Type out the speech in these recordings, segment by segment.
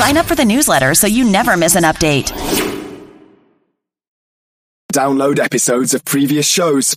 Sign up for the newsletter so you never miss an update. Download episodes of previous shows.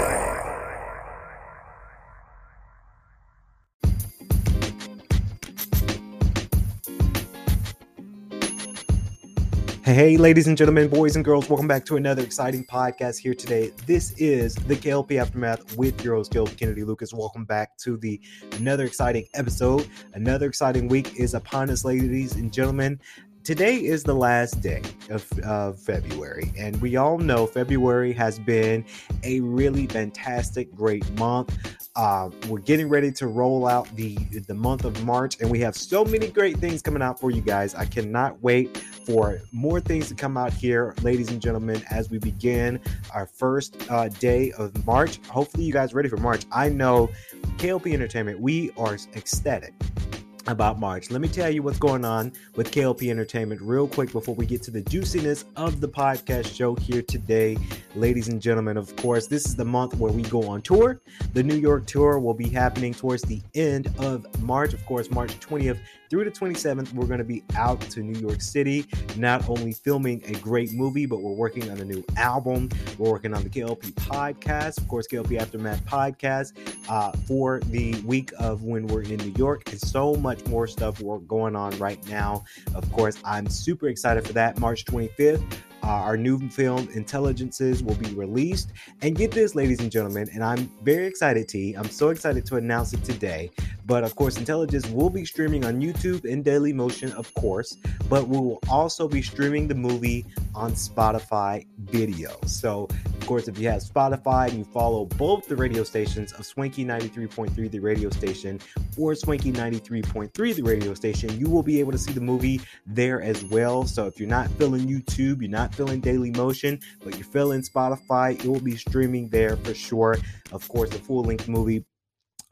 Hey, ladies and gentlemen, boys and girls, welcome back to another exciting podcast here today. This is the KLP Aftermath with your host, Gil Kennedy Lucas. Welcome back to the another exciting episode. Another exciting week is upon us, ladies and gentlemen. Today is the last day of, of February, and we all know February has been a really fantastic, great month. Uh, we're getting ready to roll out the the month of March, and we have so many great things coming out for you guys. I cannot wait for more things to come out here, ladies and gentlemen, as we begin our first uh, day of March. Hopefully, you guys are ready for March. I know KLP Entertainment, we are ecstatic about March. Let me tell you what's going on with KLP Entertainment real quick before we get to the juiciness of the podcast show here today. Ladies and gentlemen, of course, this is the month where we go on tour. The New York tour will be happening towards the end of March. Of course, March 20th through the 27th, we're going to be out to New York City, not only filming a great movie, but we're working on a new album. We're working on the KLP podcast, of course, KLP Aftermath podcast uh, for the week of when we're in New York, and so much more stuff we're going on right now. Of course, I'm super excited for that. March 25th, uh, our new film Intelligences will be released. And get this, ladies and gentlemen, and I'm very excited, T. I'm so excited to announce it today. But of course, Intelligence will be streaming on YouTube and Daily Motion, of course. But we will also be streaming the movie on Spotify video. So, of course, if you have Spotify and you follow both the radio stations of Swanky 93.3, the radio station, or Swanky 93.3, the radio station, you will be able to see the movie there as well. So, if you're not feeling YouTube, you're not feeling Daily Motion, but you're feeling Spotify, it will be streaming there for sure. Of course, the full length movie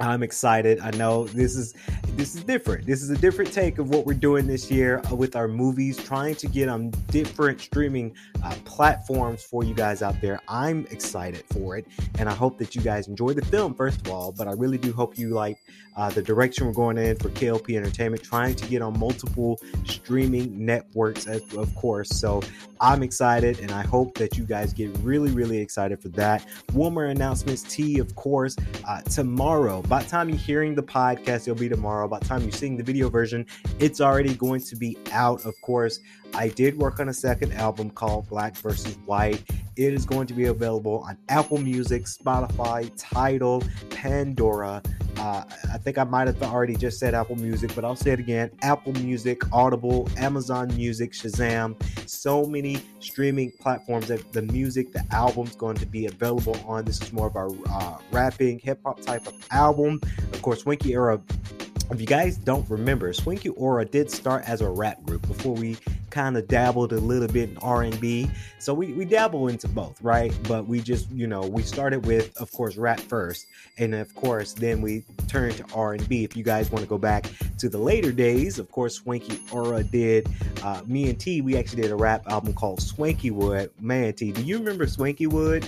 I'm excited. I know this is this is different. This is a different take of what we're doing this year uh, with our movies, trying to get on different streaming uh, platforms for you guys out there. I'm excited for it, and I hope that you guys enjoy the film first of all. But I really do hope you like uh, the direction we're going in for KLP Entertainment, trying to get on multiple streaming networks, of course. So I'm excited, and I hope that you guys get really, really excited for that. One more announcements, T, of course, uh, tomorrow by the time you're hearing the podcast, it'll be tomorrow. By the time you're seeing the video version, it's already going to be out. Of course, I did work on a second album called Black versus White. It is going to be available on Apple Music, Spotify, Tidal, Pandora. Uh, I think I might have already just said Apple Music, but I'll say it again Apple Music, Audible, Amazon Music, Shazam. So many streaming platforms that the music, the album's going to be available on. This is more of our uh, rapping, hip hop type of album. Of course, Winky Era if you guys don't remember, Swanky Aura did start as a rap group before we kind of dabbled a little bit in R&B. So we, we dabble into both, right? But we just, you know, we started with, of course, rap first. And of course, then we turned to R&B. If you guys want to go back to the later days, of course, Swanky Aura did, uh, me and T, we actually did a rap album called Swanky Wood. Man, T, do you remember Swanky Wood?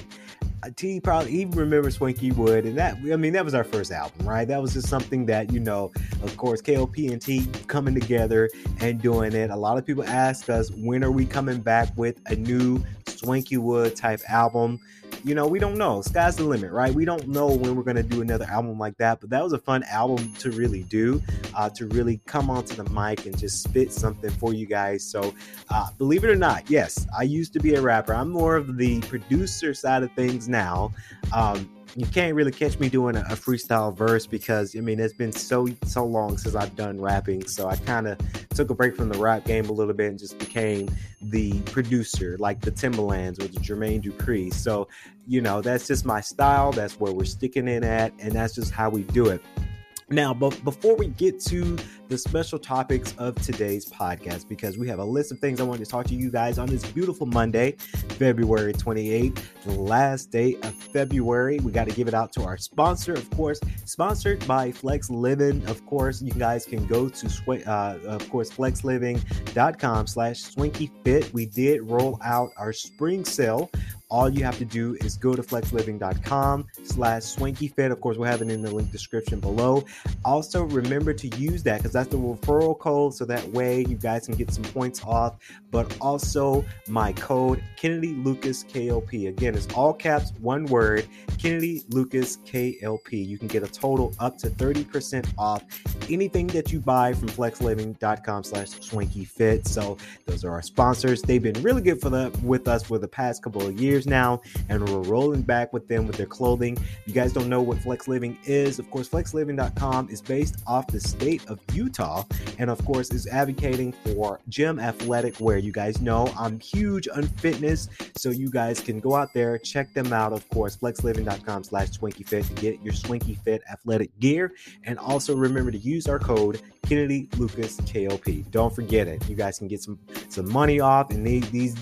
T probably even remember Swanky Wood, and that I mean that was our first album, right? That was just something that you know, of course, KLP and T coming together and doing it. A lot of people ask us when are we coming back with a new Swanky Wood type album. You know, we don't know. Sky's the limit, right? We don't know when we're gonna do another album like that, but that was a fun album to really do, uh, to really come onto the mic and just spit something for you guys. So, uh, believe it or not, yes, I used to be a rapper. I'm more of the producer side of things now. Um, you can't really catch me doing a, a, freestyle verse because I mean it's been so so long since I've done rapping. So I kind of took a break from the rap game a little bit and just became the producer, like the Timbalands with Jermaine Dupri. So you know that's just my style. That's where we're sticking in at, and that's just how we do it. Now, but before we get to the special topics of today's podcast, because we have a list of things I wanted to talk to you guys on this beautiful Monday, February 28th, the last day of February. We got to give it out to our sponsor, of course, sponsored by Flex Living. Of course, you guys can go to, uh, of course, flexliving.com slash swinky fit. We did roll out our spring sale all you have to do is go to flexliving.com slash swankyfit. Of course, we'll have it in the link description below. Also, remember to use that because that's the referral code. So that way you guys can get some points off. But also my code Kennedy Lucas KLP. Again, it's all caps, one word, Kennedy Lucas KLP. You can get a total up to 30% off anything that you buy from flexliving.com slash swankyfit. So those are our sponsors. They've been really good for the with us for the past couple of years years now, and we're rolling back with them with their clothing. If you guys don't know what Flex Living is, of course, flexliving.com is based off the state of Utah, and of course, is advocating for gym athletic wear. You guys know I'm huge on fitness, so you guys can go out there, check them out, of course, flexliving.com slash swinkyfit to get your swinky fit athletic gear. And also remember to use our code Kennedy Lucas KLP. Don't forget it. You guys can get some some money off and these, these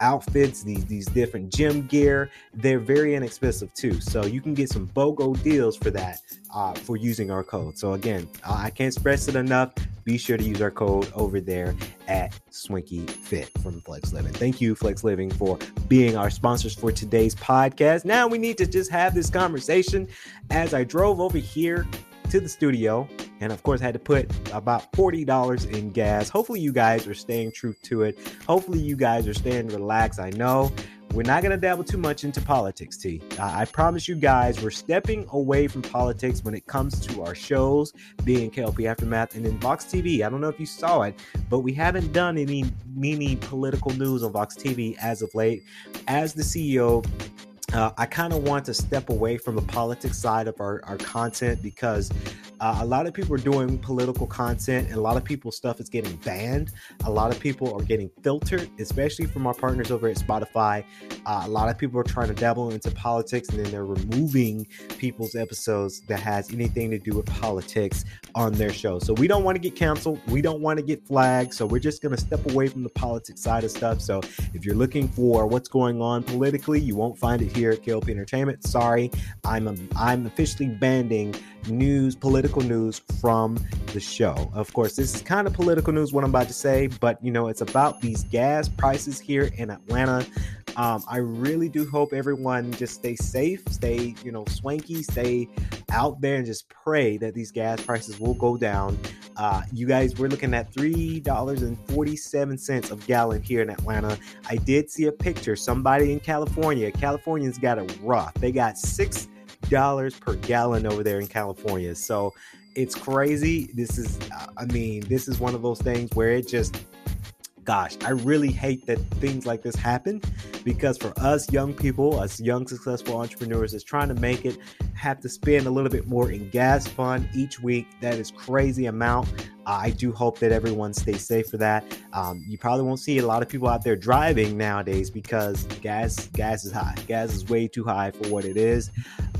outfits, these these different gym gear. They're very inexpensive too, so you can get some BOGO deals for that uh, for using our code. So again, I can't stress it enough. Be sure to use our code over there at Swinky Fit from Flex Living. Thank you, Flex Living, for being our sponsors for today's podcast. Now we need to just have this conversation. As I drove over here to the studio and of course had to put about $40 in gas. Hopefully you guys are staying true to it. Hopefully you guys are staying relaxed. I know we're not going to dabble too much into politics t. I promise you guys we're stepping away from politics when it comes to our shows being klp aftermath and in vox tv i don't know if you saw it but we haven't done any mini political news on vox tv as of late. As the ceo uh, I kind of want to step away from the politics side of our, our content because uh, a lot of people are doing political content and a lot of people's stuff is getting banned. A lot of people are getting filtered, especially from our partners over at Spotify. Uh, a lot of people are trying to dabble into politics and then they're removing people's episodes that has anything to do with politics on their show. So we don't want to get canceled. We don't want to get flagged. So we're just going to step away from the politics side of stuff. So if you're looking for what's going on politically, you won't find it here at KLP Entertainment. Sorry, I'm a, I'm officially banning news, political news from the show. Of course, this is kind of political news what I'm about to say, but you know, it's about these gas prices here in Atlanta. Um, I really do hope everyone just stay safe, stay, you know, swanky, stay out there and just pray that these gas prices will go down. Uh, you guys, we're looking at $3.47 of gallon here in Atlanta. I did see a picture. Somebody in California, Californians got it rough. They got six dollars per gallon over there in California. So it's crazy. This is, I mean, this is one of those things where it just gosh, I really hate that things like this happen because for us young people, us young successful entrepreneurs is trying to make it have to spend a little bit more in gas fund each week. That is crazy amount. I do hope that everyone stays safe for that. Um, you probably won't see a lot of people out there driving nowadays because gas gas is high. Gas is way too high for what it is.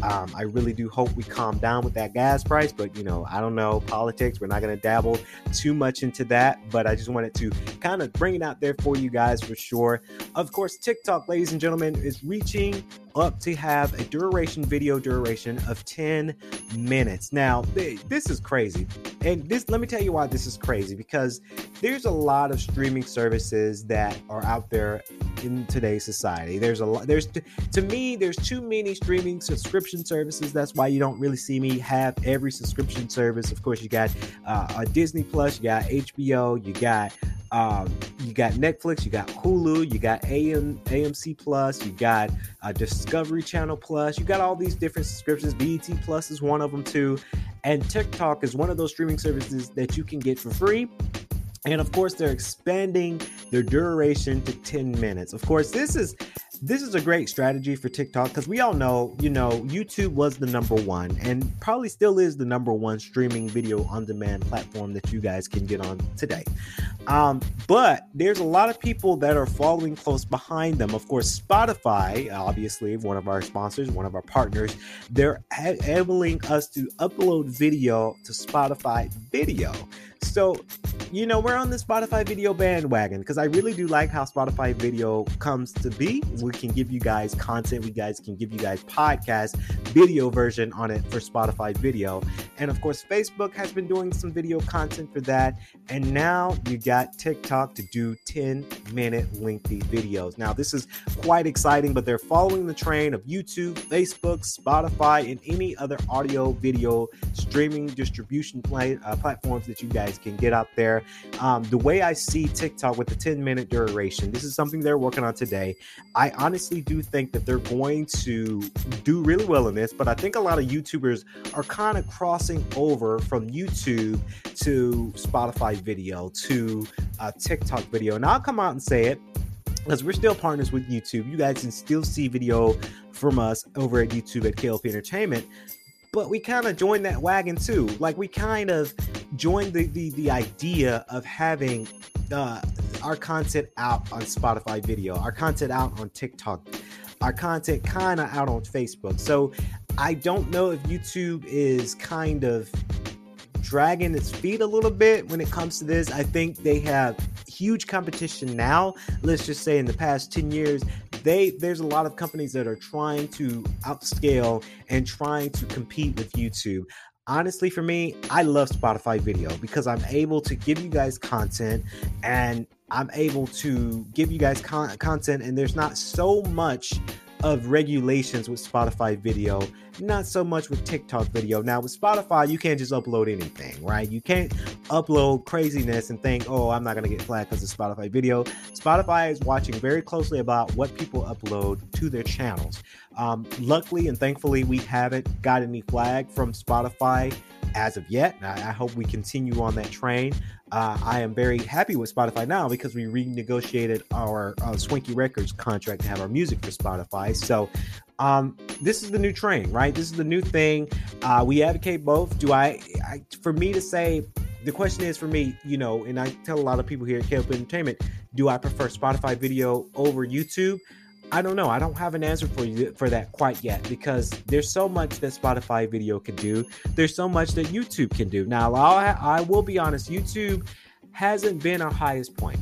Um, I really do hope we calm down with that gas price, but you know, I don't know politics. We're not going to dabble too much into that, but I just wanted to kind of bring it out there for you guys for sure. Of course, TikTok, ladies and gentlemen, is reaching up to have a duration video duration of 10 minutes. Now, this is crazy. And this let me tell you why this is crazy because there's a lot of streaming services that are out there in today's society. There's a lot there's to me there's too many streaming subscription services. That's why you don't really see me have every subscription service. Of course, you got uh, Disney Plus, you got HBO, you got um, you got Netflix, you got Hulu, you got AM, AMC Plus, you got uh, Discovery Channel Plus, you got all these different subscriptions. BET Plus is one of them too. And TikTok is one of those streaming services that you can get for free. And of course, they're expanding their duration to 10 minutes. Of course, this is this is a great strategy for TikTok because we all know, you know, YouTube was the number one and probably still is the number one streaming video on demand platform that you guys can get on today. Um, but there's a lot of people that are following close behind them. Of course, Spotify, obviously, one of our sponsors, one of our partners, they're enabling us to upload video to Spotify video. So, you know, we're on the Spotify video bandwagon because I really do like how Spotify video comes to be. We can give you guys content, we guys can give you guys podcast video version on it for Spotify video. And of course, Facebook has been doing some video content for that. And now you got TikTok to do 10 minute lengthy videos. Now, this is quite exciting, but they're following the train of YouTube, Facebook, Spotify, and any other audio video streaming distribution play, uh, platforms that you guys can get out there. Um, the way I see TikTok with the 10 minute duration, this is something they're working on today. I honestly do think that they're going to do really well in this, but I think a lot of YouTubers are kind of crossing over from YouTube to Spotify video to TikTok video. And I'll come out and say it because we're still partners with YouTube. You guys can still see video from us over at YouTube at KLP Entertainment but we kind of joined that wagon too. Like we kind of joined the the, the idea of having uh, our content out on Spotify video, our content out on TikTok, our content kind of out on Facebook. So I don't know if YouTube is kind of dragging its feet a little bit when it comes to this. I think they have huge competition now. Let's just say in the past 10 years, they there's a lot of companies that are trying to outscale and trying to compete with YouTube. Honestly, for me, I love Spotify video because I'm able to give you guys content and I'm able to give you guys con- content, and there's not so much of regulations with Spotify video, not so much with TikTok video. Now, with Spotify, you can't just upload anything, right? You can't upload craziness and think, oh, I'm not going to get flagged because of Spotify video. Spotify is watching very closely about what people upload to their channels. Um, luckily and thankfully, we haven't got any flag from Spotify as of yet. I, I hope we continue on that train. Uh, I am very happy with Spotify now because we renegotiated our uh, Swanky Records contract to have our music for Spotify. So, um, this is the new train, right? This is the new thing. Uh, we advocate both. Do I, I, for me to say, the question is for me, you know, and I tell a lot of people here at KLP Entertainment, do I prefer Spotify video over YouTube? I don't know. I don't have an answer for you for that quite yet because there's so much that Spotify video can do. There's so much that YouTube can do. Now, I'll, I will be honest. YouTube hasn't been our highest point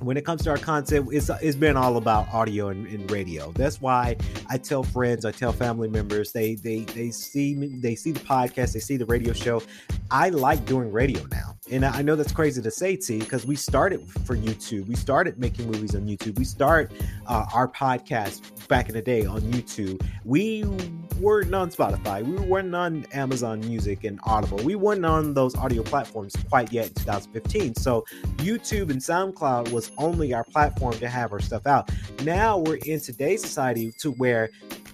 when it comes to our content, it's, it's been all about audio and, and, radio. That's why I tell friends, I tell family members, they they they see me, they see the podcast, they see the radio show. I like doing radio now, and I know that's crazy to say, T, because we started for YouTube. We started making movies on YouTube. We start uh, our podcast back in the day on YouTube. We weren't on Spotify. We weren't on Amazon Music and Audible. We weren't on those audio platforms quite yet in 2015. So YouTube and SoundCloud was only our platform to have our stuff out. Now we're in today's society to where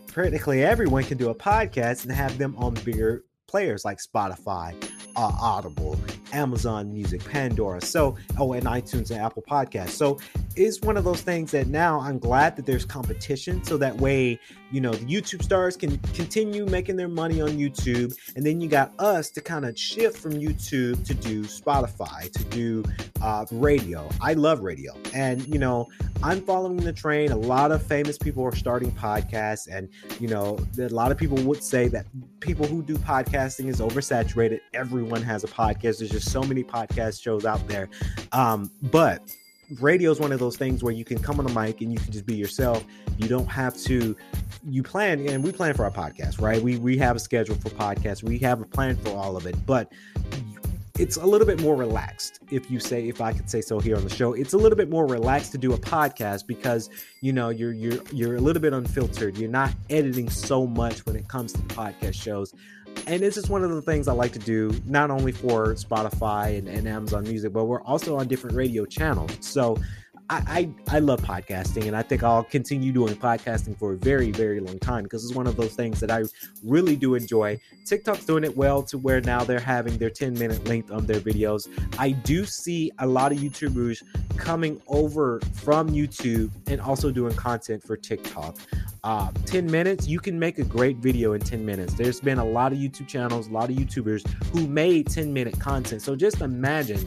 practically everyone can do a podcast and have them on bigger players like Spotify, uh, Audible, Amazon Music, Pandora, so oh, and iTunes and Apple Podcasts. So it's one of those things that now I'm glad that there's competition, so that way you know the YouTube stars can continue making their money on YouTube, and then you got us to kind of shift from YouTube to do Spotify, to do uh, radio. I love radio, and you know I'm following the train. A lot of famous people are starting podcasts, and you know a lot of people would say that people who do podcasting is oversaturated. Everyone has a podcast. There's just so many podcast shows out there, um, but radio is one of those things where you can come on the mic and you can just be yourself. You don't have to. You plan, and we plan for our podcast, right? We we have a schedule for podcasts. We have a plan for all of it, but it's a little bit more relaxed if you say if i could say so here on the show it's a little bit more relaxed to do a podcast because you know you're you're you're a little bit unfiltered you're not editing so much when it comes to podcast shows and this is one of the things I like to do, not only for Spotify and, and Amazon Music, but we're also on different radio channels. So I, I, I love podcasting and I think I'll continue doing podcasting for a very, very long time because it's one of those things that I really do enjoy. TikTok's doing it well to where now they're having their 10 minute length on their videos. I do see a lot of YouTubers coming over from YouTube and also doing content for TikTok. Uh, 10 minutes, you can make a great video in 10 minutes. There's been a lot of YouTube channels, a lot of YouTubers who made 10 minute content. So just imagine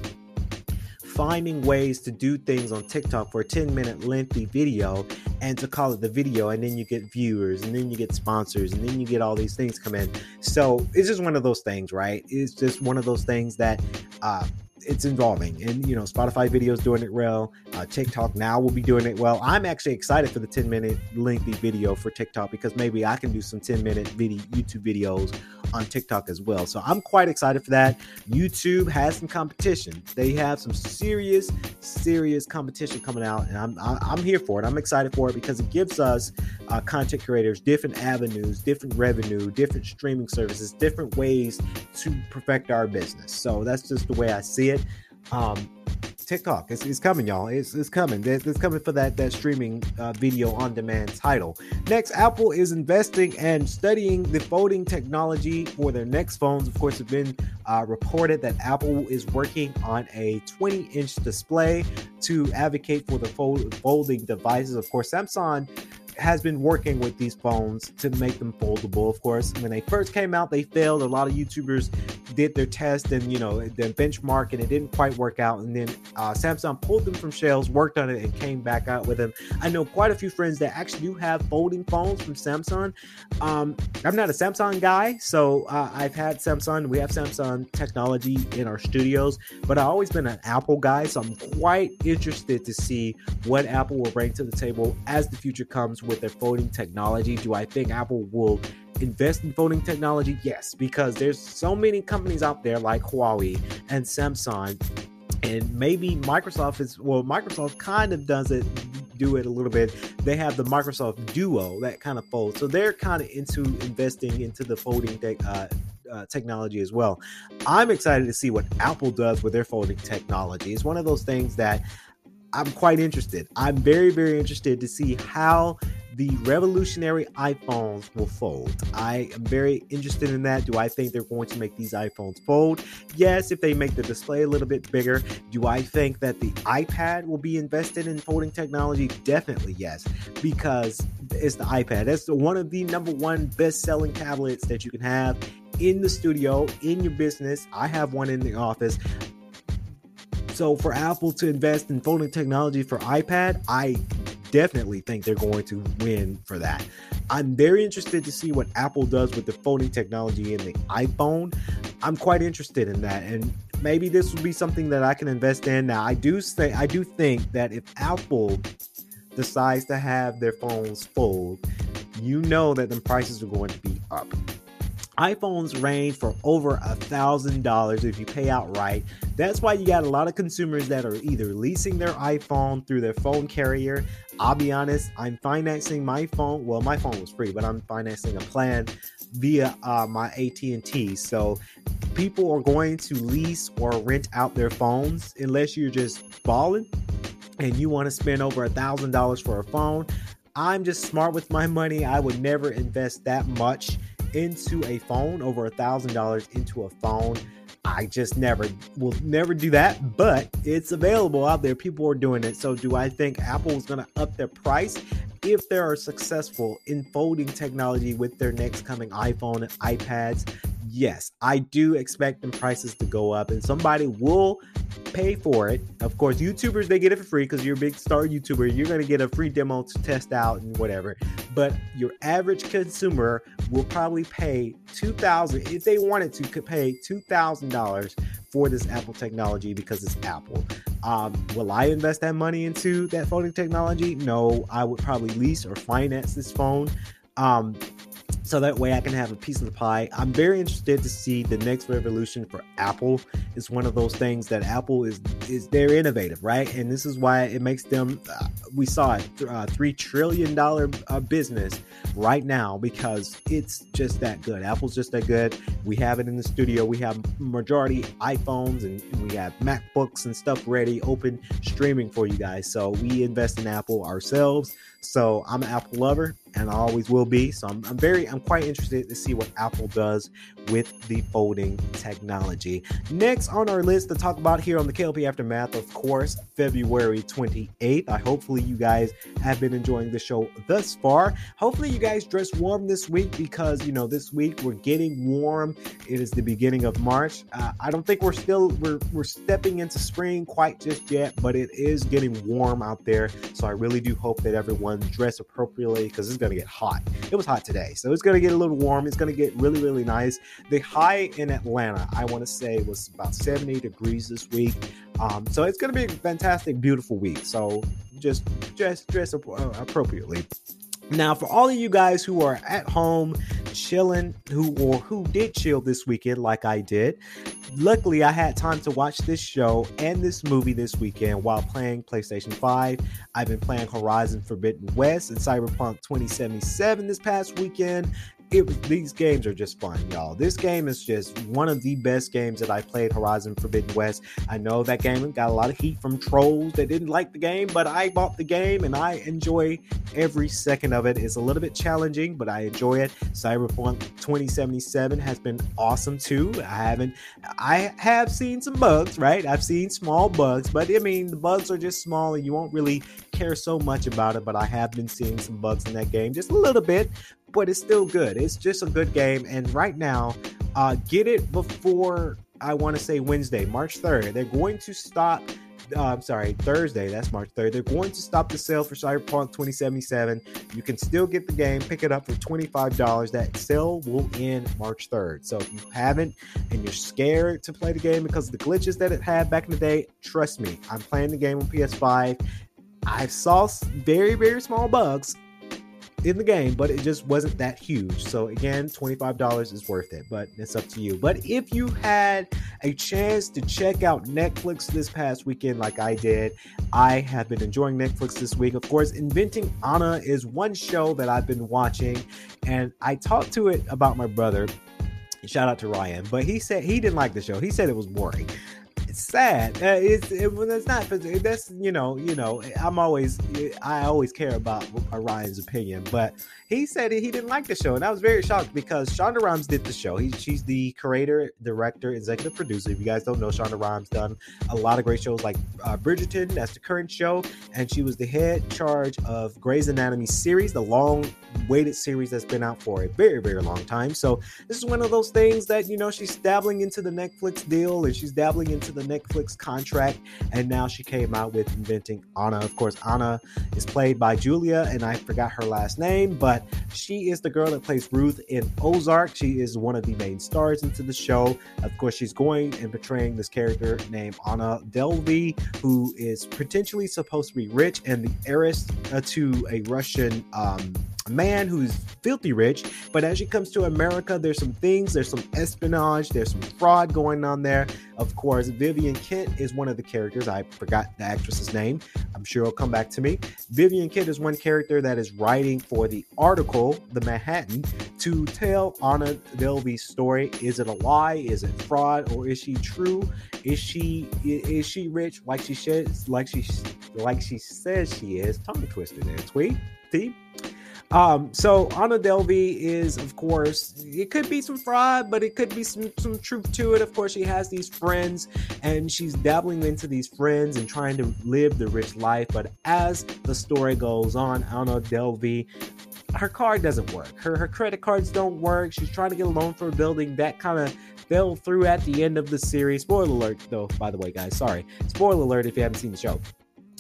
finding ways to do things on TikTok for a 10 minute lengthy video and to call it the video and then you get viewers and then you get sponsors and then you get all these things come in. So it's just one of those things, right? It's just one of those things that uh it's involving. And you know spotify videos doing it well. Uh, tiktok now will be doing it well. I'm actually excited for the 10 minute lengthy video for tiktok because maybe i can do some 10 minute video youtube videos on tiktok as well. So i'm quite excited for that. Youtube has some competition. They have some serious serious competition coming out and i'm i'm here for it. I'm excited for it because it gives us uh, content creators different avenues different revenue different streaming services different ways to perfect our business. So that's just the way i see it um, TikTok. It's, it's coming, y'all. It's, it's coming. It's, it's coming for that that streaming uh, video on demand title. Next, Apple is investing and studying the folding technology for their next phones. Of course, it's been uh, reported that Apple is working on a 20 inch display to advocate for the fold, folding devices. Of course, Samsung has been working with these phones to make them foldable. Of course, when they first came out, they failed. A lot of YouTubers did their test and you know the benchmark, and it didn't quite work out. And then uh, Samsung pulled them from shelves, worked on it, and came back out with them. I know quite a few friends that actually do have folding phones from Samsung. Um, I'm not a Samsung guy, so uh, I've had Samsung. We have Samsung technology in our studios, but I've always been an Apple guy, so I'm quite interested to see what Apple will bring to the table as the future comes with their folding technology. Do I think Apple will invest in folding technology? Yes, because there's so many companies out there like Huawei and Samsung, and maybe Microsoft is well, Microsoft kind of does it do it a little bit. They have the Microsoft Duo that kind of folds, so they're kind of into investing into the folding tech. Uh, uh, technology as well. I'm excited to see what Apple does with their folding technology. It's one of those things that I'm quite interested. I'm very, very interested to see how the revolutionary iPhones will fold. I am very interested in that. Do I think they're going to make these iPhones fold? Yes, if they make the display a little bit bigger. Do I think that the iPad will be invested in folding technology? Definitely yes, because it's the iPad. That's one of the number one best selling tablets that you can have in the studio, in your business. I have one in the office. So for Apple to invest in folding technology for iPad, I definitely think they're going to win for that. I'm very interested to see what Apple does with the folding technology in the iPhone. I'm quite interested in that, and maybe this will be something that I can invest in. Now, I do say I do think that if Apple decides to have their phones fold, you know that the prices are going to be up iPhones range for over a thousand dollars if you pay outright. That's why you got a lot of consumers that are either leasing their iPhone through their phone carrier. I'll be honest, I'm financing my phone. Well, my phone was free, but I'm financing a plan via uh, my AT&T. So people are going to lease or rent out their phones unless you're just balling and you want to spend over a thousand dollars for a phone. I'm just smart with my money. I would never invest that much into a phone, over a thousand dollars into a phone. I just never will never do that, but it's available out there. People are doing it. So, do I think Apple is going to up their price if they are successful in folding technology with their next coming iPhone and iPads? Yes, I do expect the prices to go up, and somebody will pay for it. Of course, YouTubers they get it for free because you're a big star YouTuber. You're gonna get a free demo to test out and whatever. But your average consumer will probably pay two thousand if they wanted to could pay two thousand dollars for this Apple technology because it's Apple. Um, will I invest that money into that folding technology? No, I would probably lease or finance this phone. Um, so that way I can have a piece of the pie. I'm very interested to see the next revolution for Apple. It's one of those things that Apple is is they're innovative, right? And this is why it makes them. Uh, we saw it, uh, three trillion dollar uh, business right now because it's just that good. Apple's just that good. We have it in the studio. We have majority iPhones and we have MacBooks and stuff ready, open streaming for you guys. So we invest in Apple ourselves. So I'm an Apple lover and I always will be. So I'm, I'm very, I'm quite interested to see what Apple does with the folding technology. Next on our list to talk about here on the KLP Aftermath, of course, February 28th. I hopefully you guys have been enjoying the show thus far. Hopefully you guys dress warm this week because you know this week we're getting warm. It is the beginning of March. Uh, I don't think we're still we're we're stepping into spring quite just yet, but it is getting warm out there. So I really do hope that everyone dress appropriately because it's going to get hot. It was hot today, so it's going to get a little warm. It's going to get really really nice. The high in Atlanta, I want to say, was about 70 degrees this week. Um, so it's going to be a fantastic, beautiful week. So just just dress uh, appropriately. Now, for all of you guys who are at home chilling, who or who did chill this weekend, like I did, luckily I had time to watch this show and this movie this weekend while playing PlayStation 5. I've been playing Horizon Forbidden West and Cyberpunk 2077 this past weekend it these games are just fun, y'all. This game is just one of the best games that I played, Horizon Forbidden West. I know that game got a lot of heat from trolls that didn't like the game, but I bought the game and I enjoy every second of it. It's a little bit challenging, but I enjoy it. Cyberpunk 2077 has been awesome too. I haven't I have seen some bugs, right? I've seen small bugs, but I mean the bugs are just small and you won't really care so much about it, but I have been seeing some bugs in that game, just a little bit but it's still good. It's just a good game. And right now, uh, get it before I want to say Wednesday, March 3rd. They're going to stop. Uh, I'm sorry, Thursday. That's March 3rd. They're going to stop the sale for Cyberpunk 2077. You can still get the game, pick it up for $25. That sale will end March 3rd. So if you haven't and you're scared to play the game because of the glitches that it had back in the day, trust me, I'm playing the game on PS5. I saw very, very small bugs in the game, but it just wasn't that huge. So again, $25 is worth it, but it's up to you. But if you had a chance to check out Netflix this past weekend, like I did, I have been enjoying Netflix this week. Of course, Inventing Anna is one show that I've been watching, and I talked to it about my brother. Shout out to Ryan, but he said he didn't like the show. He said it was boring sad. Uh, it's it, it's not. That's you know you know. I'm always I always care about Ryan's opinion, but he said he didn't like the show, and I was very shocked because Shonda Rhimes did the show. He, she's the creator, director, executive producer. If you guys don't know, Shonda Rhimes done a lot of great shows like uh, Bridgerton. That's the current show, and she was the head charge of Grey's Anatomy series, the long waited series that's been out for a very very long time. So this is one of those things that you know she's dabbling into the Netflix deal, and she's dabbling into the Netflix contract, and now she came out with inventing Anna. Of course, Anna is played by Julia, and I forgot her last name, but she is the girl that plays Ruth in Ozark. She is one of the main stars into the show. Of course, she's going and portraying this character named Anna Delvey, who is potentially supposed to be rich and the heiress to a Russian um, man who's filthy rich. But as she comes to America, there's some things, there's some espionage, there's some fraud going on there. Of course, Vivian Kent is one of the characters. I forgot the actress's name. I'm sure it'll come back to me. Vivian Kent is one character that is writing for the article, The Manhattan, to tell Anna Delvey's story. Is it a lie? Is it fraud? Or is she true? Is she is she rich like she says like she like she says she is? Tongue twister there, tweet. T. Um, so Anna Delvey is, of course, it could be some fraud, but it could be some, some truth to it. Of course, she has these friends and she's dabbling into these friends and trying to live the rich life. But as the story goes on, Anna Delvey her card doesn't work. Her her credit cards don't work. She's trying to get a loan for a building that kind of fell through at the end of the series. Spoiler alert, though. By the way, guys, sorry. Spoiler alert if you haven't seen the show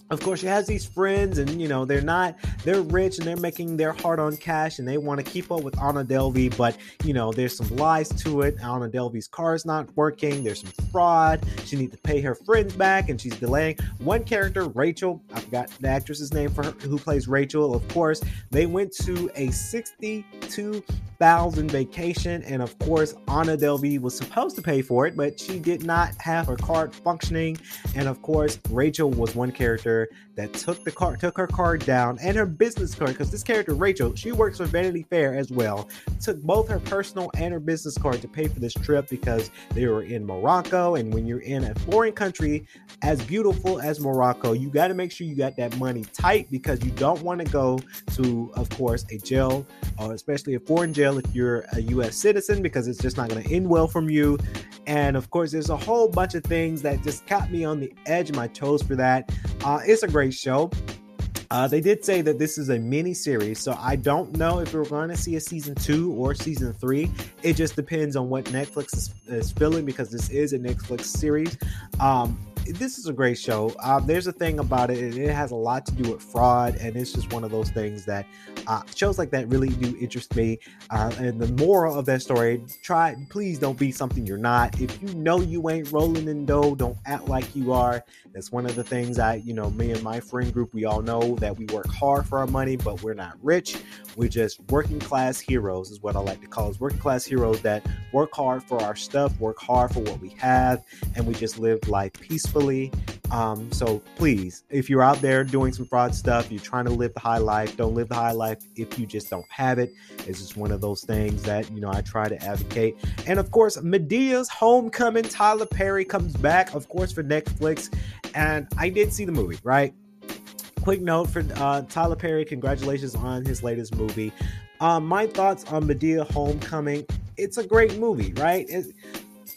of course she has these friends and you know they're not they're rich and they're making their hard on cash and they want to keep up with anna delvey but you know there's some lies to it. Anna delvey's car is not working. There's some fraud. She needs to pay her friends back and she's delaying. One character rachel i forgot the actress's name for her who plays rachel of course they went to a 62 thousand vacation, and of course, Anna Delvey was supposed to pay for it, but she did not have her card functioning. And of course, Rachel was one character that took the card, took her card down, and her business card. Because this character, Rachel, she works for Vanity Fair as well. Took both her personal and her business card to pay for this trip because they were in Morocco, and when you're in a foreign country as beautiful as Morocco, you got to make sure you got that money tight because you don't want to go to, of course, a jail or especially a foreign jail if you're a U.S. citizen because it's just not going to end well from you. And of course, there's a whole bunch of things that just caught me on the edge of my toes for that. Uh, it's a great show. Uh, they did say that this is a mini series, so I don't know if we're going to see a season two or season three. It just depends on what Netflix is, is feeling because this is a Netflix series. Um, this is a great show. Uh, there's a thing about it; it has a lot to do with fraud, and it's just one of those things that uh, shows like that really do interest me. Uh, and the moral of that story: try, please don't be something you're not. If you know you ain't rolling in dough, don't act like you are. That's one of the things I, you know, me and my friend group, we all know that we work hard for our money, but we're not rich. We're just working class heroes, is what I like to call us. Working class heroes that work hard for our stuff, work hard for what we have, and we just live life peacefully. Um, so please, if you're out there doing some fraud stuff, you're trying to live the high life, don't live the high life if you just don't have it. It's just one of those things that, you know, I try to advocate. And of course, Madea's Homecoming, Tyler Perry comes back, of course, for Netflix. And I did see the movie, right? quick note for uh, Tyler Perry. Congratulations on his latest movie. Um, my thoughts on Medea Homecoming. It's a great movie, right? It,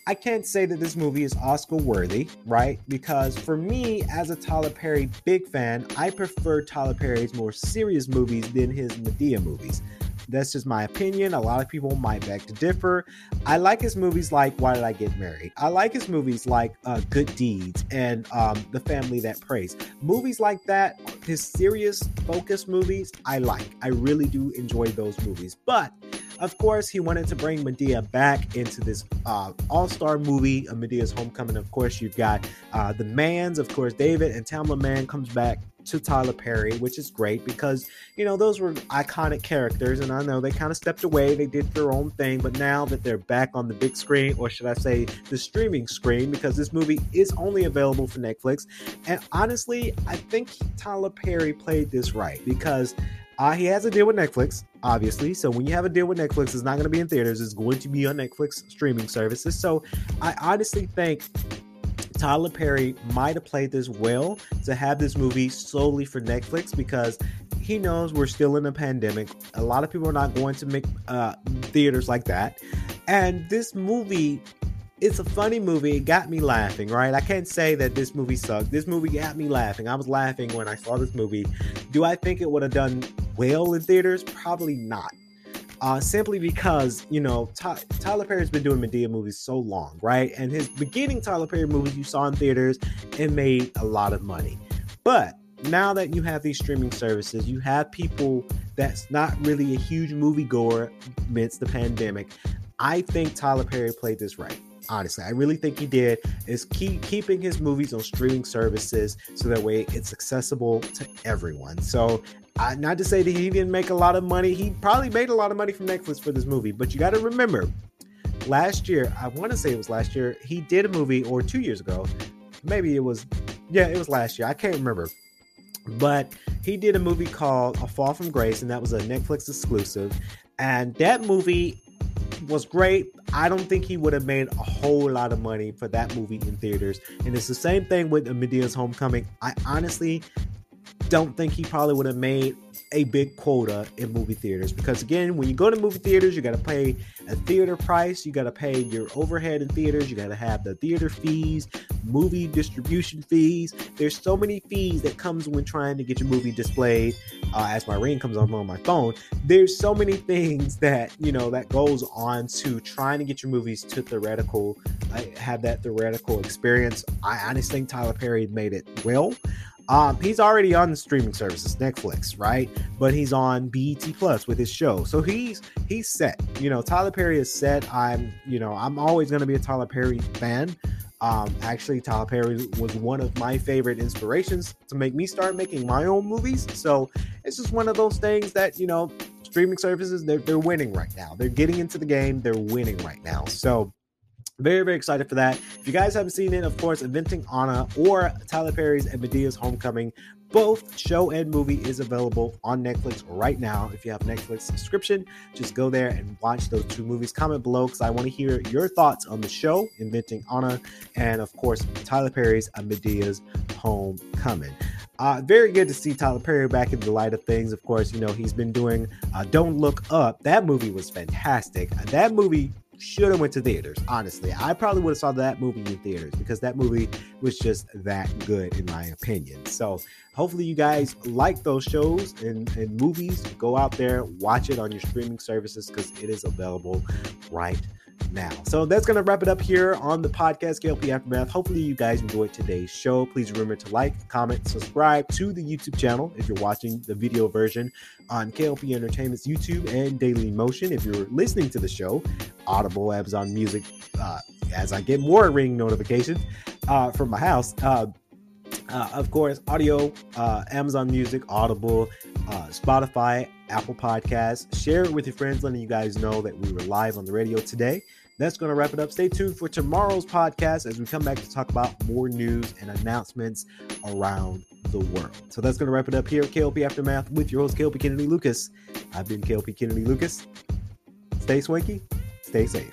I can't say that this movie is Oscar worthy, right? Because for me, as a Tyler Perry big fan, I prefer Tyler Perry's more serious movies than his Madea movies. That's just my opinion. A lot of people might beg to differ. I like his movies like Why Did I Get Married? I like his movies like uh, Good Deeds and um, The Family That Prays. Movies like that, his serious, focus movies, I like. I really do enjoy those movies. But of course, he wanted to bring Madea back into this uh, all-star movie, Madea's Homecoming. Of course, you've got uh, the Manns, of course, David and Tamela Mann comes back to Tyler Perry, which is great because, you know, those were iconic characters. And I know they kind of stepped away, they did their own thing. But now that they're back on the big screen, or should I say the streaming screen, because this movie is only available for Netflix. And honestly, I think Tyler Perry played this right because uh, he has a deal with Netflix, obviously. So when you have a deal with Netflix, it's not going to be in theaters. It's going to be on Netflix streaming services. So I honestly think Tyler Perry might have played this well to have this movie solely for Netflix because he knows we're still in a pandemic. A lot of people are not going to make uh, theaters like that. And this movie it's a funny movie. It got me laughing, right? I can't say that this movie sucked. This movie got me laughing. I was laughing when I saw this movie. Do I think it would have done well in theaters? Probably not uh, simply because you know Ty- Tyler Perry's been doing Madea movies so long, right? And his beginning Tyler Perry movies you saw in theaters and made a lot of money, but now that you have these streaming services, you have people that's not really a huge movie goer amidst the pandemic. I think Tyler Perry played this right. Honestly, I really think he did. Is keep keeping his movies on streaming services so that way it's accessible to everyone. So Not to say that he didn't make a lot of money. He probably made a lot of money from Netflix for this movie, but you got to remember, last year, I want to say it was last year, he did a movie, or two years ago, maybe it was, yeah, it was last year. I can't remember, but he did a movie called A Fall from Grace, and that was a Netflix exclusive. And that movie was great. I don't think he would have made a whole lot of money for that movie in theaters. And it's the same thing with Madea's Homecoming. I honestly don't think he probably would have made a big quota in movie theaters. Because again when you go to movie theaters you got to pay a theater price you got to pay your overhead in theaters you got to have the theater fees movie distribution fees. There's so many fees that comes when trying to get your movie displayed uh, as my ring comes on on my phone. There's so many things that you know that goes on to trying to get your movies to theoretical uh, have that theoretical experience. I honestly think tyler perry made it well um, he's already on the streaming services, Netflix, right? But he's on BET Plus with his show, so he's he's set. You know, Tyler Perry is set. I'm, you know, I'm always going to be a Tyler Perry fan. Um, actually, Tyler Perry was one of my favorite inspirations to make me start making my own movies. So it's just one of those things that you know, streaming services they're they're winning right now. They're getting into the game. They're winning right now. So very, very excited for that. If you guys haven't seen it, of course, Inventing Anna or Tyler Perry's and Madea's Homecoming, both show and movie is available on Netflix right now. If you have Netflix subscription, just go there and watch those two movies. Comment below because I want to hear your thoughts on the show, Inventing Anna, and of course, Tyler Perry's and Madea's Homecoming. Uh, very good to see Tyler Perry back in the light of things. Of course, you know, he's been doing uh, Don't Look Up. That movie was fantastic. That movie should have went to theaters. Honestly, I probably would have saw that movie in theaters because that movie was just that good in my opinion. So hopefully you guys like those shows and, and movies. Go out there, watch it on your streaming services because it is available right now. So that's going to wrap it up here on the podcast KLP Aftermath. Hopefully, you guys enjoyed today's show. Please remember to like, comment, subscribe to the YouTube channel if you're watching the video version on KLP Entertainment's YouTube and Daily Motion. If you're listening to the show, Audible, Amazon Music, uh, as I get more ring notifications uh, from my house. Uh, uh, of course, audio, uh, Amazon Music, Audible, uh, Spotify, Apple Podcasts. Share it with your friends, letting you guys know that we were live on the radio today. That's going to wrap it up. Stay tuned for tomorrow's podcast as we come back to talk about more news and announcements around the world. So that's going to wrap it up here at KLP Aftermath with your host, KLP Kennedy Lucas. I've been KLP Kennedy Lucas. Stay swanky, stay safe.